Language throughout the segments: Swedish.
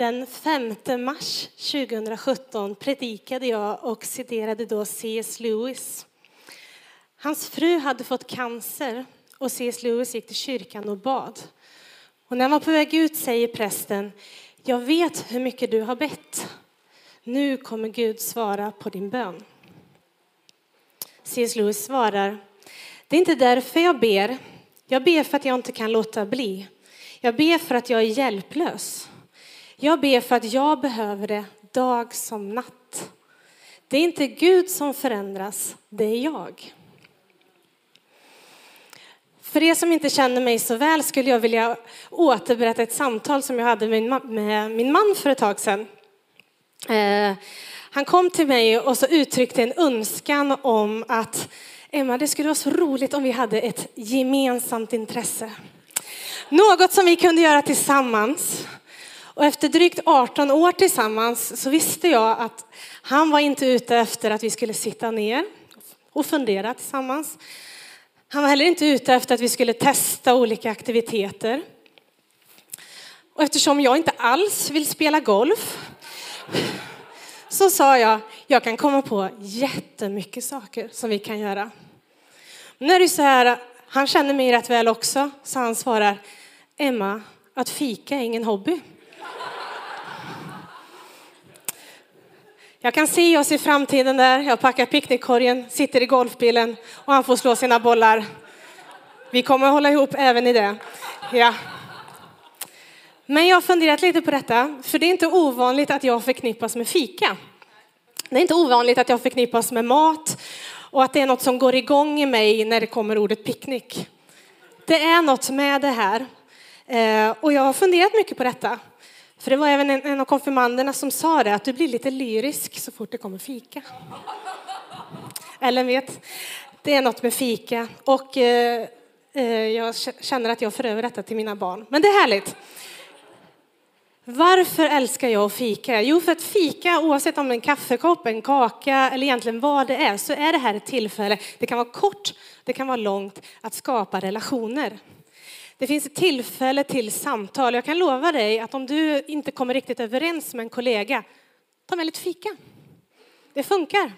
Den 5 mars 2017 predikade jag och citerade då C.S. Lewis. Hans fru hade fått cancer och C.S. Lewis gick till kyrkan och bad. Och när han var på väg ut säger prästen, jag vet hur mycket du har bett. Nu kommer Gud svara på din bön. C.S. Lewis svarar, det är inte därför jag ber. Jag ber för att jag inte kan låta bli. Jag ber för att jag är hjälplös. Jag ber för att jag behöver det dag som natt. Det är inte Gud som förändras, det är jag. För er som inte känner mig så väl skulle jag vilja återberätta ett samtal som jag hade med min man för ett tag sedan. Eh, han kom till mig och så uttryckte en önskan om att Emma, det skulle vara så roligt om vi hade ett gemensamt intresse. Något som vi kunde göra tillsammans. Och efter drygt 18 år tillsammans så visste jag att han var inte ute efter att vi skulle sitta ner och fundera tillsammans. Han var heller inte ute efter att vi skulle testa olika aktiviteter. Och eftersom jag inte alls vill spela golf så sa jag, jag kan komma på jättemycket saker som vi kan göra. Nu är det så här, han känner mig rätt väl också, så han svarar, Emma, att fika är ingen hobby. Jag kan se oss i framtiden där, jag packar picknickkorgen, sitter i golfbilen och han får slå sina bollar. Vi kommer att hålla ihop även i det. Ja. Men jag har funderat lite på detta, för det är inte ovanligt att jag förknippas med fika. Det är inte ovanligt att jag förknippas med mat och att det är något som går igång i mig när det kommer ordet picknick. Det är något med det här. Eh, och jag har funderat mycket på detta. För det var även en av konfirmanderna som sa det, att du blir lite lyrisk så fort det kommer fika. Ellen vet, det är något med fika. Och eh, eh, jag känner att jag för över detta till mina barn. Men det är härligt. Varför älskar jag att fika? Jo, för att fika, oavsett om det är en kaffekopp, en kaka eller egentligen vad det är, så är det här ett tillfälle, det kan vara kort, det kan vara långt, att skapa relationer. Det finns ett tillfälle till samtal. Jag kan lova dig att om du inte kommer riktigt överens med en kollega, ta med lite fika. Det funkar.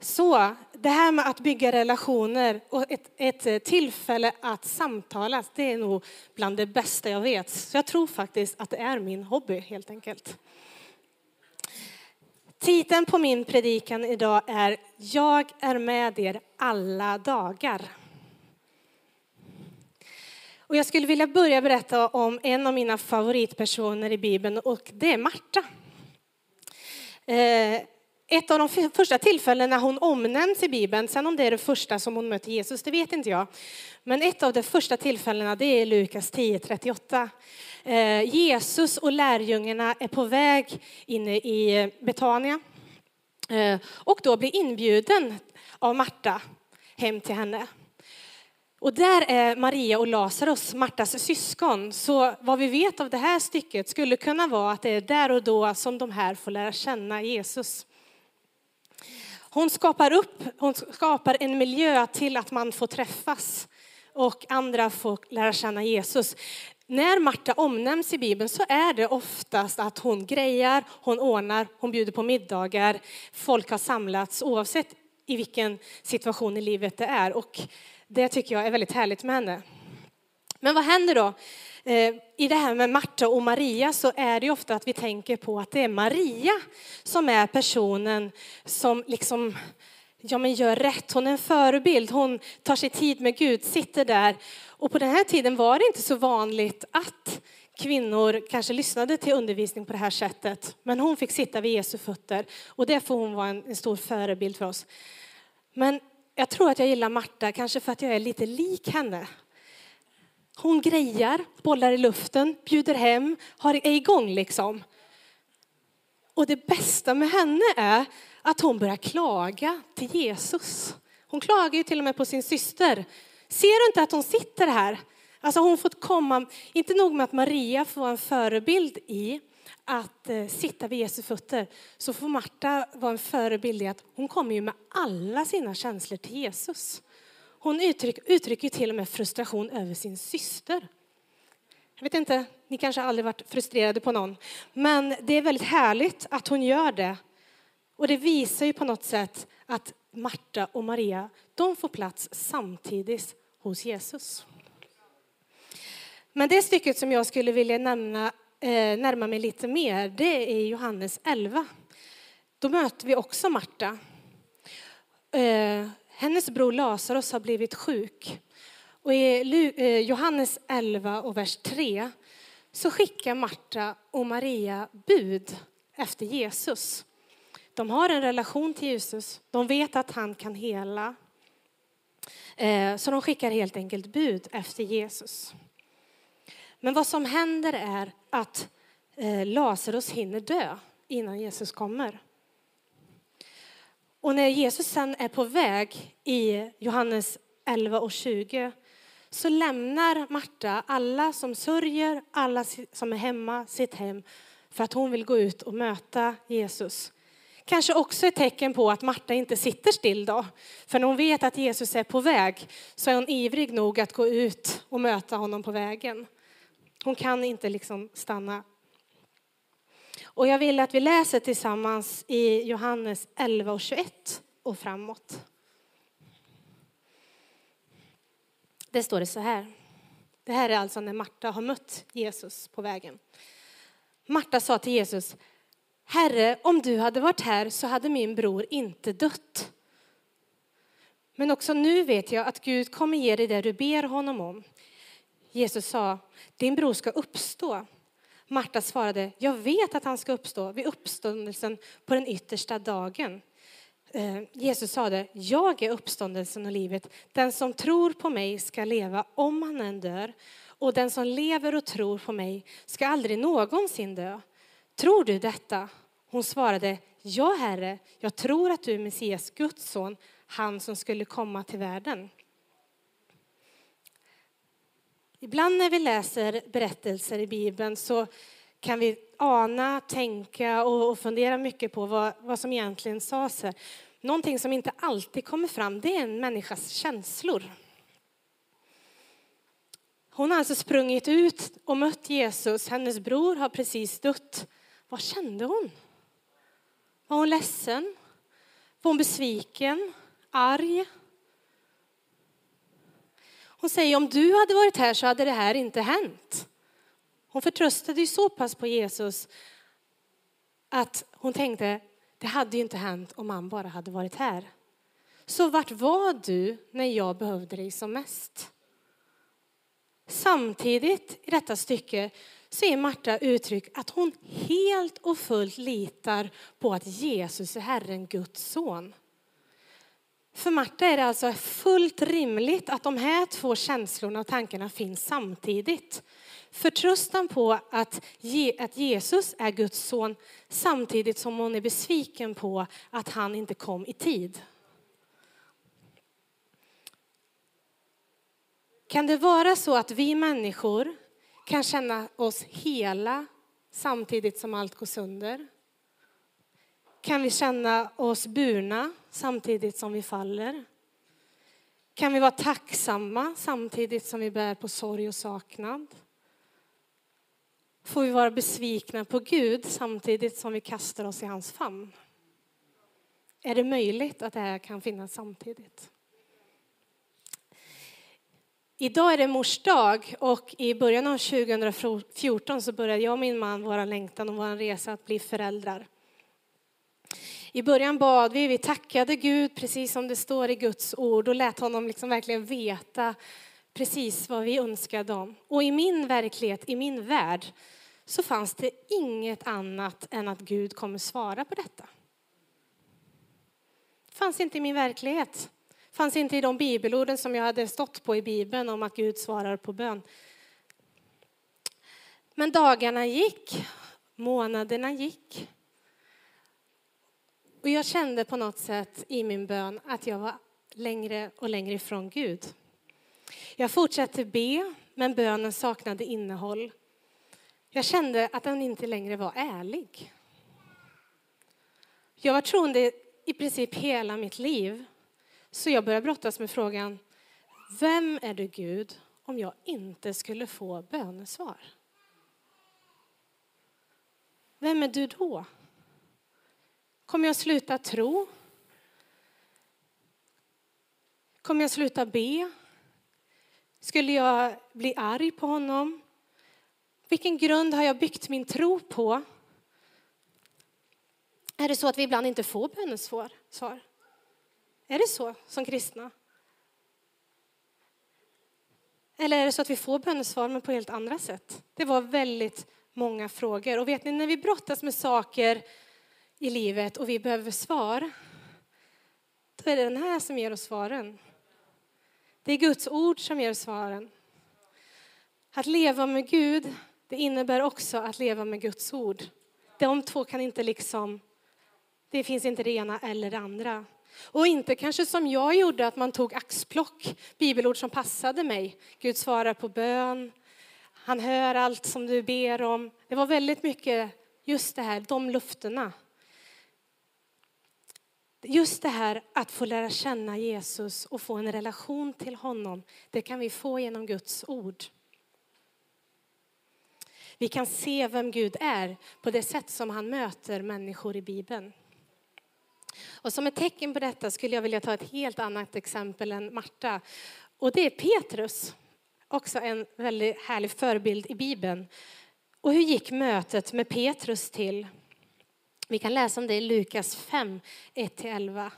Så det här med att bygga relationer och ett, ett tillfälle att samtala, det är nog bland det bästa jag vet. Så jag tror faktiskt att det är min hobby helt enkelt. Titeln på min predikan idag är Jag är med er alla dagar. Och jag skulle vilja börja berätta om en av mina favoritpersoner i Bibeln och det är Marta. Eh, ett av de första tillfällena hon omnämns i Bibeln, sen om det är det första som hon möter Jesus, det vet inte jag. Men ett av de första tillfällena det är Lukas 10.38. Eh, Jesus och lärjungarna är på väg in i Betania eh, och då blir inbjuden av Marta hem till henne. Och där är Maria och Lazarus, Martas syskon. Så vad vi vet av det här stycket skulle kunna vara att det är där och då som de här får lära känna Jesus. Hon skapar upp, hon skapar en miljö till att man får träffas och andra får lära känna Jesus. När Marta omnämns i Bibeln så är det oftast att hon grejar, hon ordnar, hon bjuder på middagar, folk har samlats oavsett i vilken situation i livet det är. Och det tycker jag är väldigt härligt med henne. Men vad händer då? Eh, I det här med Marta och Maria så är det ofta att vi tänker på att det är Maria som är personen som liksom ja, men gör rätt. Hon är en förebild. Hon tar sig tid med Gud, sitter där. Och på den här tiden var det inte så vanligt att kvinnor kanske lyssnade till undervisning på det här sättet. Men hon fick sitta vid Jesu fötter och det får hon vara en, en stor förebild för oss. Men jag tror att jag gillar Marta, kanske för att jag är lite lik henne. Hon grejar, bollar i luften, bjuder hem, har, är igång liksom. Och det bästa med henne är att hon börjar klaga till Jesus. Hon klagar ju till och med på sin syster. Ser du inte att hon sitter här? Alltså hon fått komma, inte nog med att Maria får en förebild i att eh, sitta vid Jesu fötter så får Marta vara en förebild i att hon kommer ju med alla sina känslor till Jesus. Hon uttrycker, uttrycker till och med frustration över sin syster. Jag vet inte, ni kanske aldrig varit frustrerade på någon. Men det är väldigt härligt att hon gör det. Och det visar ju på något sätt att Marta och Maria, de får plats samtidigt hos Jesus. Men det stycket som jag skulle vilja nämna, eh, närma mig lite mer, det är Johannes 11. Då möter vi också Marta. Eh, hennes bror Lazarus har blivit sjuk. Och i eh, Johannes 11 och vers 3 så skickar Marta och Maria bud efter Jesus. De har en relation till Jesus. De vet att han kan hela. Så de skickar helt enkelt bud efter Jesus. Men vad som händer är att eh, Lazarus hinner dö innan Jesus kommer. Och när Jesus sen är på väg i Johannes 11 och 20 så lämnar Marta alla som sörjer, alla som är hemma, sitt hem för att hon vill gå ut och möta Jesus. Kanske också ett tecken på att Marta inte sitter still då. För när hon vet att Jesus är på väg så är hon ivrig nog att gå ut och möta honom på vägen. Hon kan inte liksom stanna. Och jag vill att vi läser tillsammans i Johannes 11 och 21 och framåt. Det står det så här. Det här är alltså när Marta har mött Jesus på vägen. Marta sa till Jesus, Herre, om du hade varit här så hade min bror inte dött. Men också nu vet jag att Gud kommer ge dig det du ber honom om. Jesus sa, din bror ska uppstå. Marta svarade, jag vet att han ska uppstå vid uppståndelsen på den yttersta dagen. Eh, Jesus sade, jag är uppståndelsen och livet. Den som tror på mig ska leva om han än dör. Och den som lever och tror på mig ska aldrig någonsin dö. Tror du detta? Hon svarade, ja herre, jag tror att du är Messias, Guds son, han som skulle komma till världen. Ibland när vi läser berättelser i Bibeln så kan vi ana, tänka och fundera mycket på vad, vad som egentligen sades här. Någonting som inte alltid kommer fram, det är en människas känslor. Hon har alltså sprungit ut och mött Jesus. Hennes bror har precis dött. Vad kände hon? Var hon ledsen? Var hon besviken? Arg? Hon säger om du hade varit här så hade det här inte hänt. Hon förtröstade ju så pass på Jesus att hon tänkte det hade ju inte hänt om han bara hade varit här. Så vart var du när jag behövde dig som mest? Samtidigt i detta stycke så är Marta uttryck att hon helt och fullt litar på att Jesus är Herren, Guds son. För Marta är det alltså fullt rimligt att de här två känslorna och tankarna finns samtidigt. Förtröstan på att, Jesus är Guds son samtidigt som hon är besviken på att han inte kom i tid. Kan det vara så att vi människor kan känna oss hela samtidigt som allt går sönder? Kan vi känna oss burna samtidigt som vi faller? Kan vi vara tacksamma samtidigt som vi bär på sorg och saknad? Får vi vara besvikna på Gud samtidigt som vi kastar oss i hans famn? Är det möjligt att det här kan finnas samtidigt? Idag är det mors dag och i början av 2014 så började jag och min man vår längtan och vår resa att bli föräldrar. I början bad vi, vi tackade Gud precis som det står i Guds ord och lät honom liksom verkligen veta precis vad vi önskade om. Och i min verklighet, i min värld, så fanns det inget annat än att Gud kommer svara på detta. Det fanns inte i min verklighet. Det fanns inte i de bibelorden som jag hade stått på i Bibeln om att Gud svarar på bön. Men dagarna gick, månaderna gick. Och jag kände på något sätt i min bön att jag var längre och längre ifrån Gud. Jag fortsatte be, men bönen saknade innehåll. Jag kände att den inte längre var ärlig. Jag var troende i princip hela mitt liv. Så jag började brottas med frågan, vem är du Gud om jag inte skulle få bönesvar? Vem är du då? Kommer jag sluta tro? Kommer jag sluta be? Skulle jag bli arg på honom? Vilken grund har jag byggt min tro på? Är det så att vi ibland inte får bönesvar? Är det så som kristna? Eller är det så att vi får bönesvar men på helt andra sätt? Det var väldigt många frågor. Och vet ni, när vi brottas med saker i livet och vi behöver svar, då är det den här som ger oss svaren. Det är Guds ord som ger svaren. Att leva med Gud, det innebär också att leva med Guds ord. De två kan inte liksom, det finns inte det ena eller det andra. Och inte kanske som jag gjorde, att man tog axplock, bibelord som passade mig. Gud svarar på bön, han hör allt som du ber om. Det var väldigt mycket just det här, de löftena. Just det här att få lära känna Jesus och få en relation till honom, det kan vi få genom Guds ord. Vi kan se vem Gud är på det sätt som han möter människor i Bibeln. Och som ett tecken på detta skulle jag vilja ta ett helt annat exempel än Marta. Och det är Petrus, också en väldigt härlig förebild i Bibeln. Och hur gick mötet med Petrus till? Vi kan läsa om det i Lukas 5, 1-11.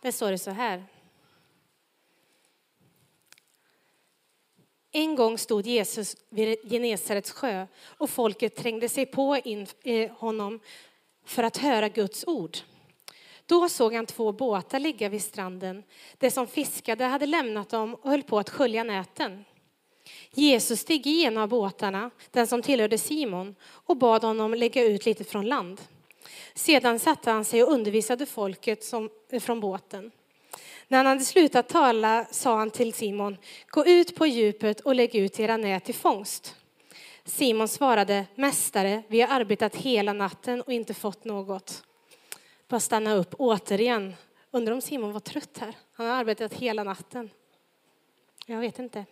Där står det så här. En gång stod Jesus vid Genesarets sjö och folket trängde sig på in, eh, honom för att höra Guds ord. Då såg han två båtar ligga vid stranden. De som fiskade hade lämnat dem och höll på att skölja näten. Jesus steg i en av båtarna, den som tillhörde Simon, och bad honom lägga ut lite från land. Sedan satte han sig och undervisade folket som, från båten. När han hade slutat tala sa han till Simon, gå ut på djupet och lägg ut era nät till fångst. Simon svarade, Mästare, vi har arbetat hela natten och inte fått något. Bara stanna upp återigen. Undrar om Simon var trött här. Han har arbetat hela natten. Jag vet inte.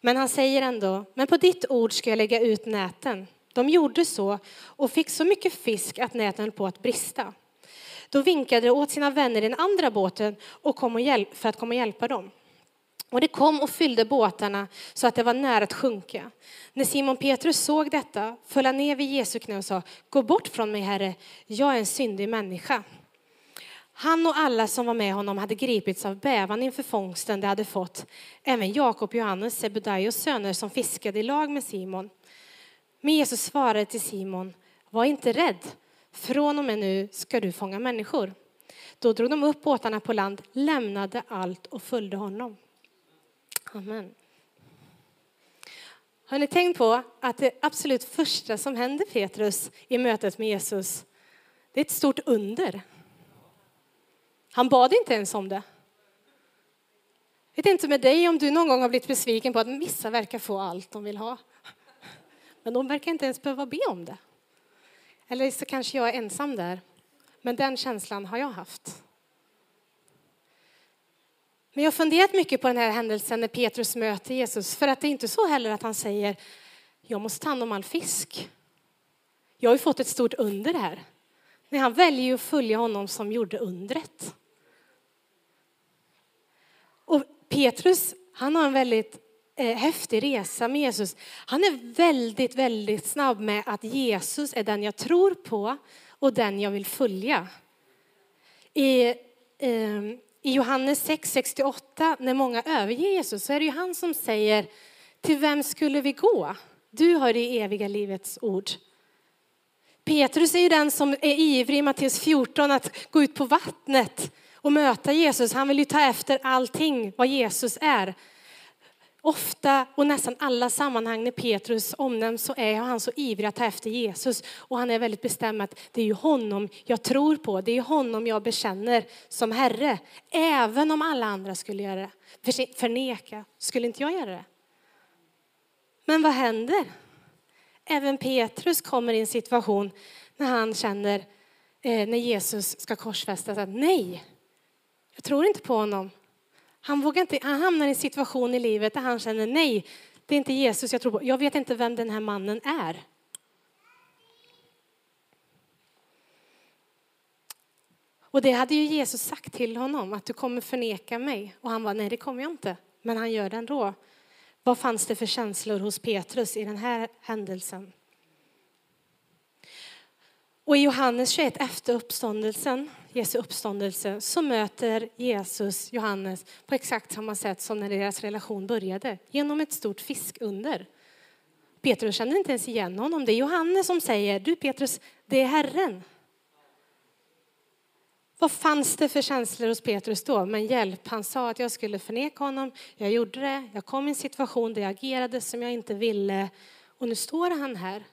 Men han säger ändå, men på ditt ord ska jag lägga ut näten. De gjorde så och fick så mycket fisk att näten höll på att brista. Då vinkade de åt sina vänner i den andra båten och kom och hjälp, för att komma och hjälpa dem. Och det kom och fyllde båtarna så att det var nära att sjunka. När Simon Petrus såg detta föll han ner vid Jesu knä och sa, gå bort från mig Herre, jag är en syndig människa. Han och alla som var med honom hade gripits av bävan inför fångsten de hade fått. Även Jakob, Johannes, Sebedaios söner som fiskade i lag med Simon. Men Jesus svarade till Simon, var inte rädd. Från och med nu ska du fånga människor. Då drog de upp båtarna på land, lämnade allt och följde honom. Amen. Har ni tänkt på att det absolut första som händer Petrus i mötet med Jesus, det är ett stort under. Han bad inte ens om det. Jag vet inte med dig om du någon gång har blivit besviken på att vissa verkar få allt de vill ha. Men de verkar inte ens behöva be om det. Eller så kanske jag är ensam där. Men den känslan har jag haft. Men jag har funderat mycket på den här händelsen när Petrus möter Jesus. För att det är inte så heller att han säger, jag måste ta hand om all fisk. Jag har ju fått ett stort under här. Nej, han väljer ju att följa honom som gjorde undret. Och Petrus, han har en väldigt eh, häftig resa med Jesus. Han är väldigt, väldigt snabb med att Jesus är den jag tror på och den jag vill följa. I, eh, i Johannes 6.68, när många överger Jesus, så är det ju han som säger till vem skulle vi gå? Du har det eviga livets ord. Petrus är ju den som är ivrig i Matteus 14 att gå ut på vattnet och möta Jesus. Han vill ju ta efter allting vad Jesus är. Ofta och nästan alla sammanhang när Petrus omnämns så är han så ivrig att ta efter Jesus och han är väldigt bestämd att det är ju honom jag tror på, det är honom jag bekänner som Herre. Även om alla andra skulle göra det, förneka, skulle inte jag göra det. Men vad händer? Även Petrus kommer i en situation när han känner, eh, när Jesus ska korsfästas, att nej, jag tror inte på honom. Han, vågar inte, han hamnar i en situation i livet där han känner nej, det är inte Jesus jag tror på. Jag vet inte vem den här mannen är. Och det hade ju Jesus sagt till honom, att du kommer förneka mig. Och han var nej det kommer jag inte. Men han gör det ändå. Vad fanns det för känslor hos Petrus i den här händelsen? Och i Johannes 21 efter uppståndelsen, Jesu uppståndelse, så möter Jesus Johannes på exakt samma sätt som när deras relation började, genom ett stort fiskunder. Petrus känner inte ens igen honom. Det är Johannes som säger, du Petrus, det är Herren. Vad fanns det för känslor hos Petrus då? Men hjälp, han sa att jag skulle förneka honom. Jag gjorde det. Jag kom i en situation där jag agerade som jag inte ville. Och nu står han här.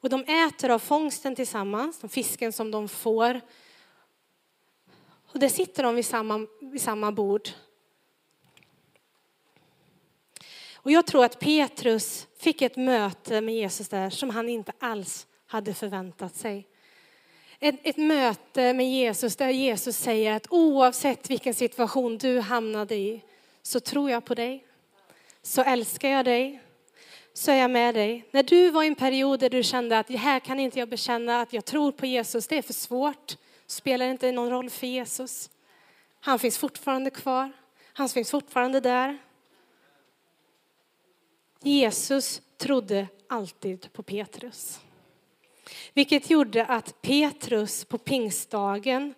Och de äter av fångsten tillsammans, de fisken som de får. Och där sitter de vid samma, vid samma bord. Och jag tror att Petrus fick ett möte med Jesus där som han inte alls hade förväntat sig. Ett, ett, möte med Jesus där Jesus säger att oavsett vilken situation du hamnade i så tror jag på dig. Så älskar jag dig. Så är jag med dig. När du var i en period där du kände att här kan inte jag bekänna att jag tror på Jesus, det är för svårt. Spelar inte någon roll för Jesus. Han finns fortfarande kvar. Han finns fortfarande där. Jesus trodde alltid på Petrus. Vilket gjorde att Petrus på pingstdagen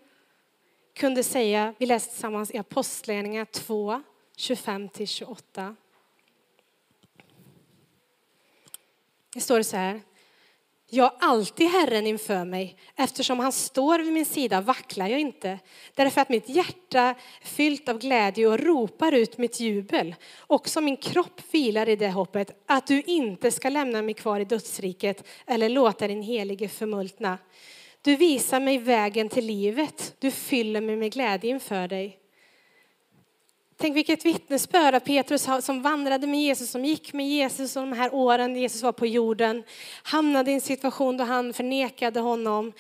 kunde säga, vi läste tillsammans i Apostlagärningarna 2, 25-28. Det står så här. Jag har alltid Herren inför mig. Eftersom han står vid min sida vacklar jag inte. Därför att mitt hjärta är fyllt av glädje och ropar ut mitt jubel. Också min kropp vilar i det hoppet att du inte ska lämna mig kvar i dödsriket eller låta din helige förmultna. Du visar mig vägen till livet. Du fyller mig med glädje inför dig. Tänk vilket vittnesbörd av Petrus som vandrade med Jesus, som gick med Jesus de här åren Jesus var på jorden, hamnade i en situation då han förnekade honom,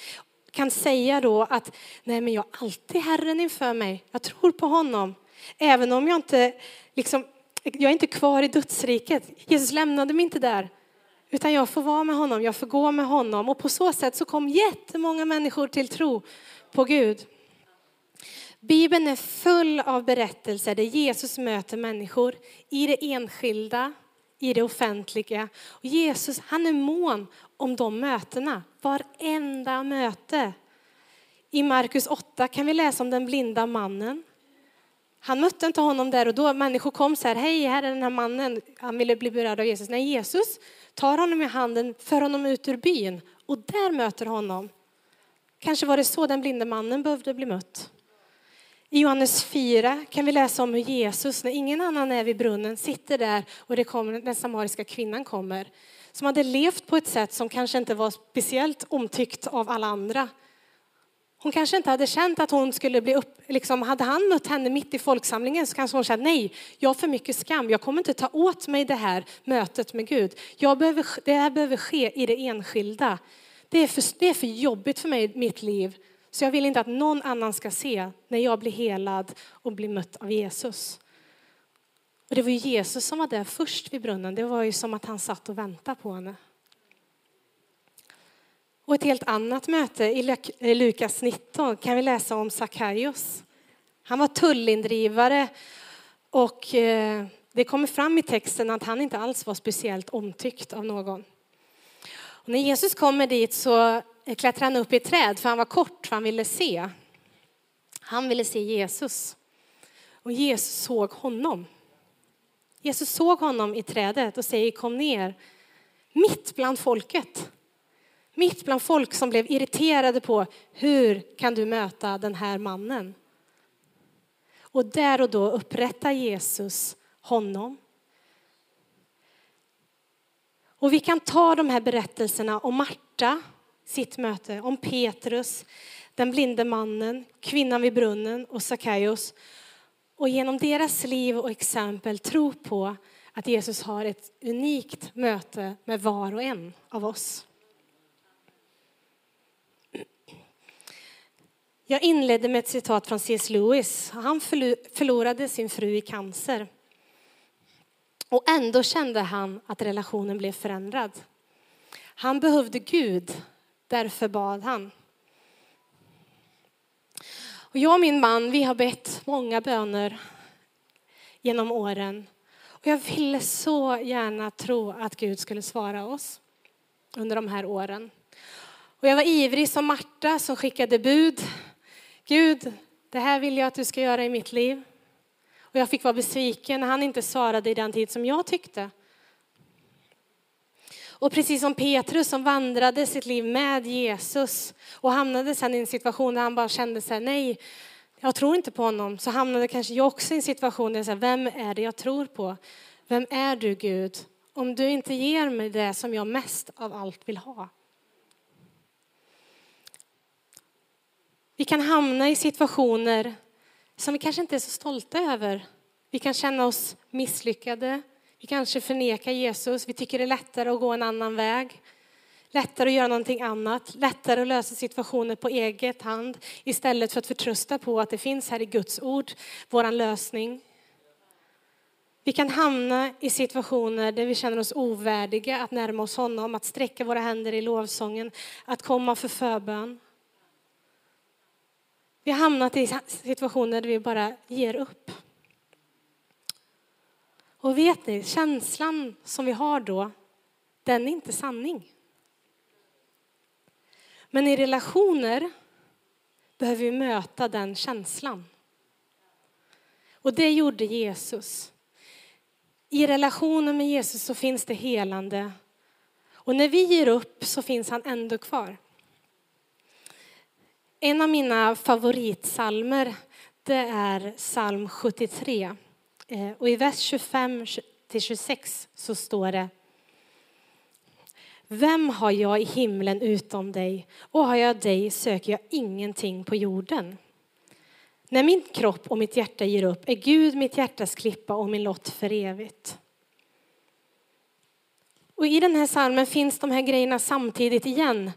kan säga då att nej men jag har alltid Herren inför mig, jag tror på honom. Även om jag inte, liksom, jag är inte kvar i dödsriket, Jesus lämnade mig inte där. Utan jag får vara med honom, jag får gå med honom. Och på så sätt så kom jättemånga människor till tro på Gud. Bibeln är full av berättelser där Jesus möter människor i det enskilda, i det offentliga. Och Jesus han är mån om de mötena, varenda möte. I Markus 8 kan vi läsa om den blinda mannen. Han mötte inte honom där och då. Människor kom så här, hej, här är den här mannen. Han ville bli berörd av Jesus. Nej, Jesus tar honom i handen, för honom ut ur byn och där möter honom. Kanske var det så den blinde mannen behövde bli mött. I Johannes 4 kan vi läsa om hur Jesus, när ingen annan är vid brunnen, sitter där och det kommer, den samariska kvinnan kommer. Som hade levt på ett sätt som kanske inte var speciellt omtyckt av alla andra. Hon kanske inte hade känt att hon skulle bli upp, liksom, hade han mött henne mitt i folksamlingen så kanske hon kände nej, jag har för mycket skam, jag kommer inte ta åt mig det här mötet med Gud. Jag behöver, det här behöver ske i det enskilda. Det är, för, det är för jobbigt för mig, mitt liv, så jag vill inte att någon annan ska se när jag blir helad och blir mött av Jesus. Och det var ju Jesus som var där först vid brunnen. Det var ju som att han satt och väntade på henne. Och ett helt annat möte i eh, Lukas 19 kan vi läsa om Sackaios. Han var tullindrivare och eh, det kommer fram i texten att han inte alls var speciellt omtyckt av någon. Och när Jesus kommer dit så klättrade han upp i ett träd för han var kort, för han ville se. Han ville se Jesus. Och Jesus såg honom. Jesus såg honom i trädet och säger kom ner mitt bland folket. Mitt bland folk som blev irriterade på hur kan du möta den här mannen? Och där och då upprättar Jesus honom. Och vi kan ta de här berättelserna om Marta sitt möte om Petrus, den blinde mannen, kvinnan vid brunnen och Sackaios och genom deras liv och exempel tro på att Jesus har ett unikt möte med var och en av oss. Jag inledde med ett citat från C.S. Lewis. Han förlorade sin fru i cancer. Och ändå kände han att relationen blev förändrad. Han behövde Gud, därför bad han. Och jag och min man, vi har bett många böner genom åren. Och jag ville så gärna tro att Gud skulle svara oss under de här åren. Och jag var ivrig som Marta som skickade bud. Gud, det här vill jag att du ska göra i mitt liv. Och jag fick vara besviken när han inte svarade i den tid som jag tyckte. Och precis som Petrus som vandrade sitt liv med Jesus och hamnade sen i en situation där han bara kände sig nej, jag tror inte på honom, så hamnade kanske jag också i en situation där jag säger, vem är det jag tror på? Vem är du Gud? Om du inte ger mig det som jag mest av allt vill ha. Vi kan hamna i situationer som vi kanske inte är så stolta över. Vi kan känna oss misslyckade. Vi kanske förnekar Jesus. Vi tycker det är lättare att gå en annan väg. Lättare att göra någonting annat. Lättare att lösa situationer på eget hand istället för att förtrösta på att det finns här i Guds ord, vår lösning. Vi kan hamna i situationer där vi känner oss ovärdiga att närma oss honom, att sträcka våra händer i lovsången, att komma för förbön. Vi har hamnat i situationer där vi bara ger upp. Och vet ni, känslan som vi har då, den är inte sanning. Men i relationer behöver vi möta den känslan. Och det gjorde Jesus. I relationen med Jesus så finns det helande. Och när vi ger upp så finns han ändå kvar. En av mina favoritsalmer det är psalm 73. Eh, och i vers 25-26 så står det Vem har jag i himlen utom dig? Och har jag dig söker jag ingenting på jorden. När min kropp och mitt hjärta ger upp är Gud mitt hjärtas klippa och min lott för evigt. Och i den här salmen finns de här grejerna samtidigt igen.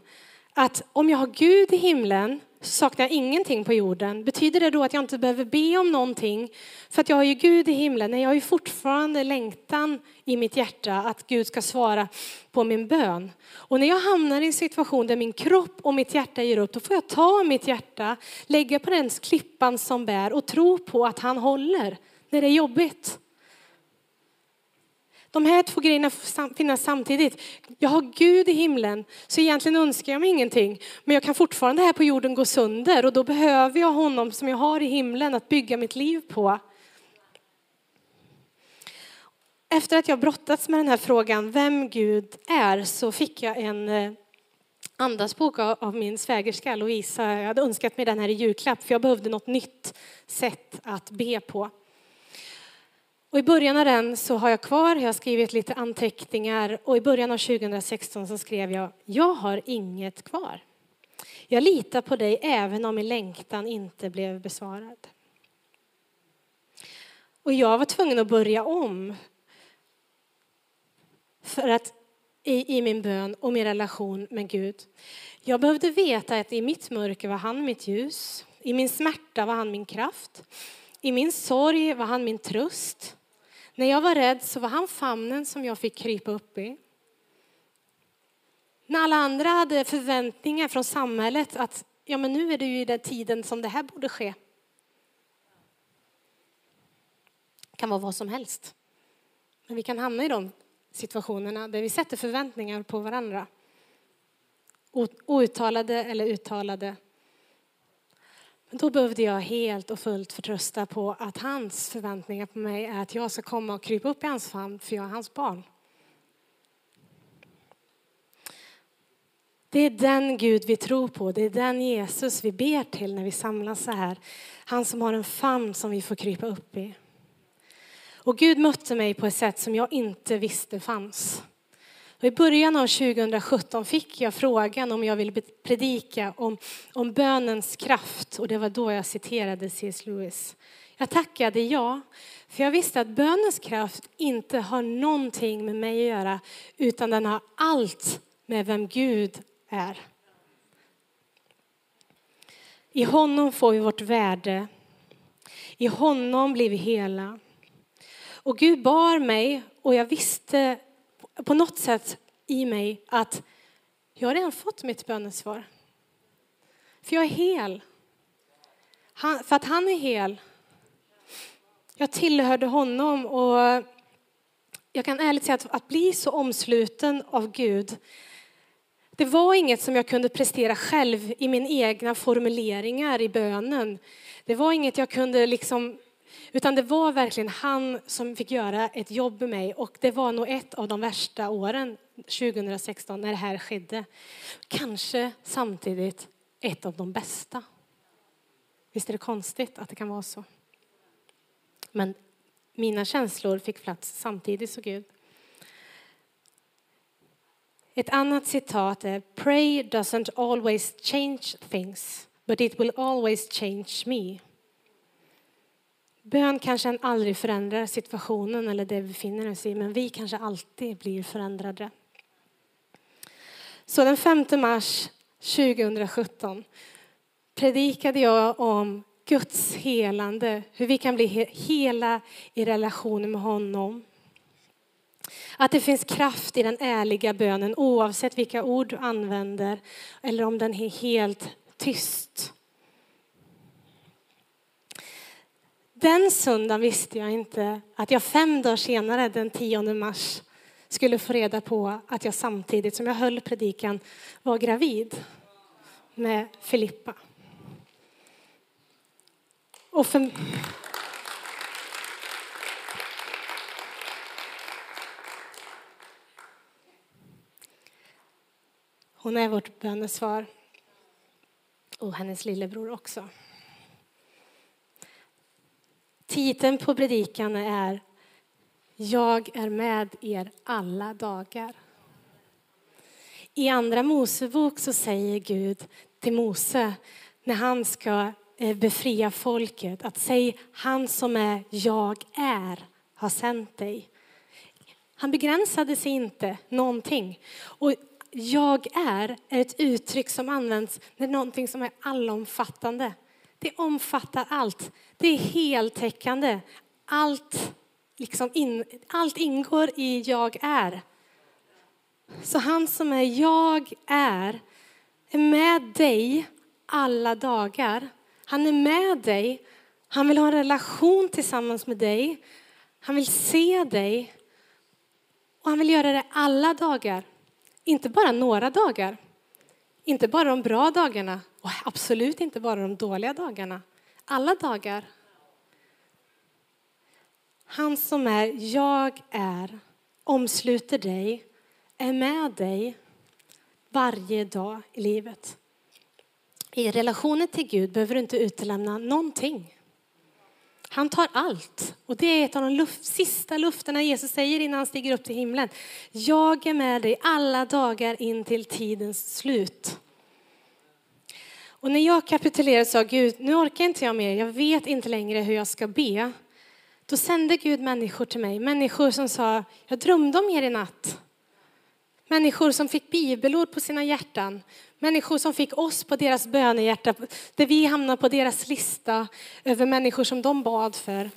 Att om jag har Gud i himlen så saknar jag ingenting på jorden. Betyder det då att jag inte behöver be om någonting? För att jag har ju Gud i himlen. Nej, jag har ju fortfarande längtan i mitt hjärta att Gud ska svara på min bön. Och när jag hamnar i en situation där min kropp och mitt hjärta ger upp, då får jag ta mitt hjärta, lägga på den klippan som bär och tro på att han håller när det är jobbigt. De här två grejerna får finnas samtidigt. Jag har Gud i himlen, så egentligen önskar jag mig ingenting. Men jag kan fortfarande här på jorden gå sönder och då behöver jag honom som jag har i himlen att bygga mitt liv på. Efter att jag brottats med den här frågan, vem Gud är, så fick jag en eh, andasbok av min svägerska Lovisa. Jag hade önskat mig den här i julklapp för jag behövde något nytt sätt att be på. Och I början av den så har jag kvar, jag har skrivit lite anteckningar och i början av 2016 så skrev jag, jag har inget kvar. Jag litar på dig även om min längtan inte blev besvarad. Och jag var tvungen att börja om. För att i, i min bön och min relation med Gud. Jag behövde veta att i mitt mörker var han mitt ljus. I min smärta var han min kraft. I min sorg var han min tröst. När jag var rädd så var han famnen som jag fick krypa upp i. När alla andra hade förväntningar från samhället att ja, men nu är det ju i den tiden som det här borde ske. Det kan vara vad som helst. Men vi kan hamna i de situationerna där vi sätter förväntningar på varandra. Outtalade eller uttalade. Då behövde jag helt och fullt förtrösta på att hans förväntningar på mig är att jag ska komma och krypa upp i hans famn för jag är hans barn. Det är den Gud vi tror på, det är den Jesus vi ber till när vi samlas så här. Han som har en famn som vi får krypa upp i. Och Gud mötte mig på ett sätt som jag inte visste fanns. Och I början av 2017 fick jag frågan om jag ville predika om, om bönens kraft och det var då jag citerade C.S. Lewis. Jag tackade ja, för jag visste att bönens kraft inte har någonting med mig att göra utan den har allt med vem Gud är. I honom får vi vårt värde. I honom blir vi hela. Och Gud bar mig och jag visste på något sätt i mig att jag har redan fått mitt bönesvar. För jag är hel. Han, för att han är hel. Jag tillhörde honom och jag kan ärligt säga att, att bli så omsluten av Gud det var inget som jag kunde prestera själv i mina egna formuleringar i bönen. Det var inget jag kunde liksom, utan det var verkligen han som fick göra ett jobb med mig och det var nog ett av de värsta åren 2016 när det här skedde. Kanske samtidigt ett av de bästa. Visst är det konstigt att det kan vara så? Men mina känslor fick plats samtidigt, så Gud. Ett annat citat är Pray doesn't always change things, but it will always change me. Bön kanske aldrig förändrar situationen eller det vi befinner oss i, men vi kanske alltid blir förändrade. Så den 5 mars 2017 predikade jag om Guds helande, hur vi kan bli hela i relationen med honom. Att det finns kraft i den ärliga bönen oavsett vilka ord du använder eller om den är helt tyst. Den söndagen visste jag inte att jag fem dagar senare, den 10 mars, skulle få reda på att jag samtidigt som jag höll predikan var gravid med Filippa. Och för... Hon är vårt bönesvar. Och hennes lillebror också. Titeln på predikan är Jag är med er alla dagar. I Andra Mosebok så säger Gud till Mose när han ska eh, befria folket att säg han som är jag är har sänt dig. Han begränsade sig inte någonting. Och jag är, är ett uttryck som används när någonting som är allomfattande. Det omfattar allt. Det är heltäckande. Allt, liksom in, allt ingår i jag är. Så han som är jag är, är med dig alla dagar. Han är med dig. Han vill ha en relation tillsammans med dig. Han vill se dig. Och han vill göra det alla dagar. Inte bara några dagar, inte bara de bra dagarna och absolut inte bara de dåliga dagarna. Alla dagar. Han som är jag är omsluter dig, är med dig varje dag i livet. I relationen till Gud behöver du inte utelämna någonting. Han tar allt. Och det är ett av de luft, sista lufterna Jesus säger innan han stiger upp till himlen. Jag är med dig alla dagar in till tidens slut. Och när jag kapitulerade och sa Gud, nu orkar inte jag mer, jag vet inte längre hur jag ska be. Då sände Gud människor till mig, människor som sa, jag drömde om er i natt. Människor som fick bibelord på sina hjärtan. Människor som fick oss på deras bönehjärta, där vi hamnade på deras lista över människor som de bad för.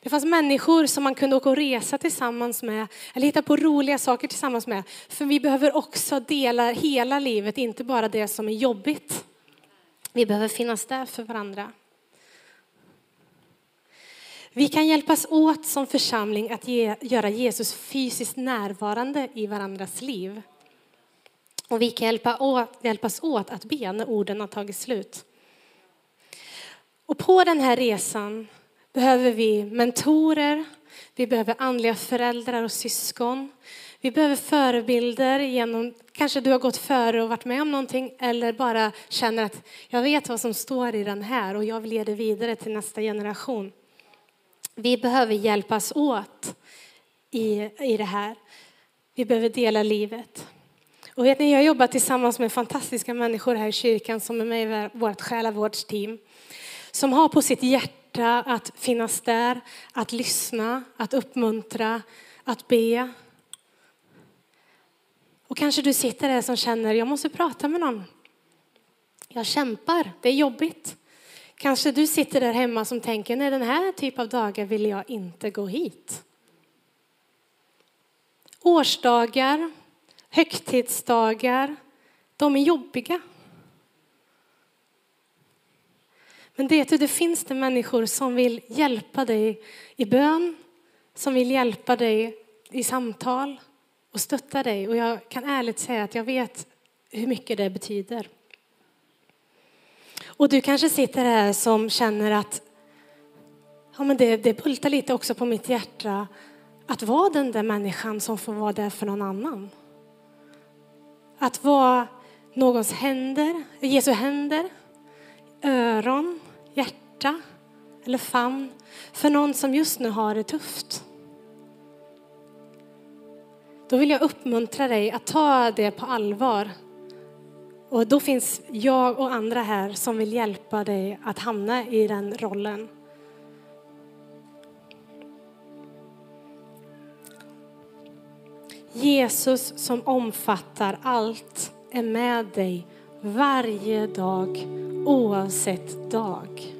Det fanns människor som man kunde åka och resa tillsammans med eller hitta på roliga saker tillsammans med. För vi behöver också dela hela livet, inte bara det som är jobbigt. Vi behöver finnas där för varandra. Vi kan hjälpas åt som församling att ge, göra Jesus fysiskt närvarande i varandras liv. Och vi kan hjälpa åt, hjälpas åt att be när orden har tagit slut. Och på den här resan behöver vi mentorer, vi behöver andliga föräldrar och syskon. Vi behöver förebilder genom, kanske du har gått före och varit med om någonting eller bara känner att jag vet vad som står i den här och jag vill ge det vidare till nästa generation. Vi behöver hjälpas åt i, i det här. Vi behöver dela livet. Och vet ni, jag jobbar tillsammans med fantastiska människor här i kyrkan som är med i vårt själavårdsteam. Som har på sitt hjärta att finnas där, att lyssna, att uppmuntra, att be. Och kanske du sitter där som känner, jag måste prata med någon. Jag kämpar, det är jobbigt. Kanske du sitter där hemma som tänker, nej den här typ av dagar vill jag inte gå hit. Årsdagar, högtidsdagar, de är jobbiga. Men det, det finns det människor som vill hjälpa dig i bön, som vill hjälpa dig i samtal och stötta dig. Och jag kan ärligt säga att jag vet hur mycket det betyder. Och du kanske sitter här som känner att ja, men det, det bultar lite också på mitt hjärta att vara den där människan som får vara där för någon annan. Att vara någons händer, Jesu händer, öron, hjärta eller famn för någon som just nu har det tufft. Då vill jag uppmuntra dig att ta det på allvar. Och då finns jag och andra här som vill hjälpa dig att hamna i den rollen. Jesus som omfattar allt är med dig varje dag oavsett dag.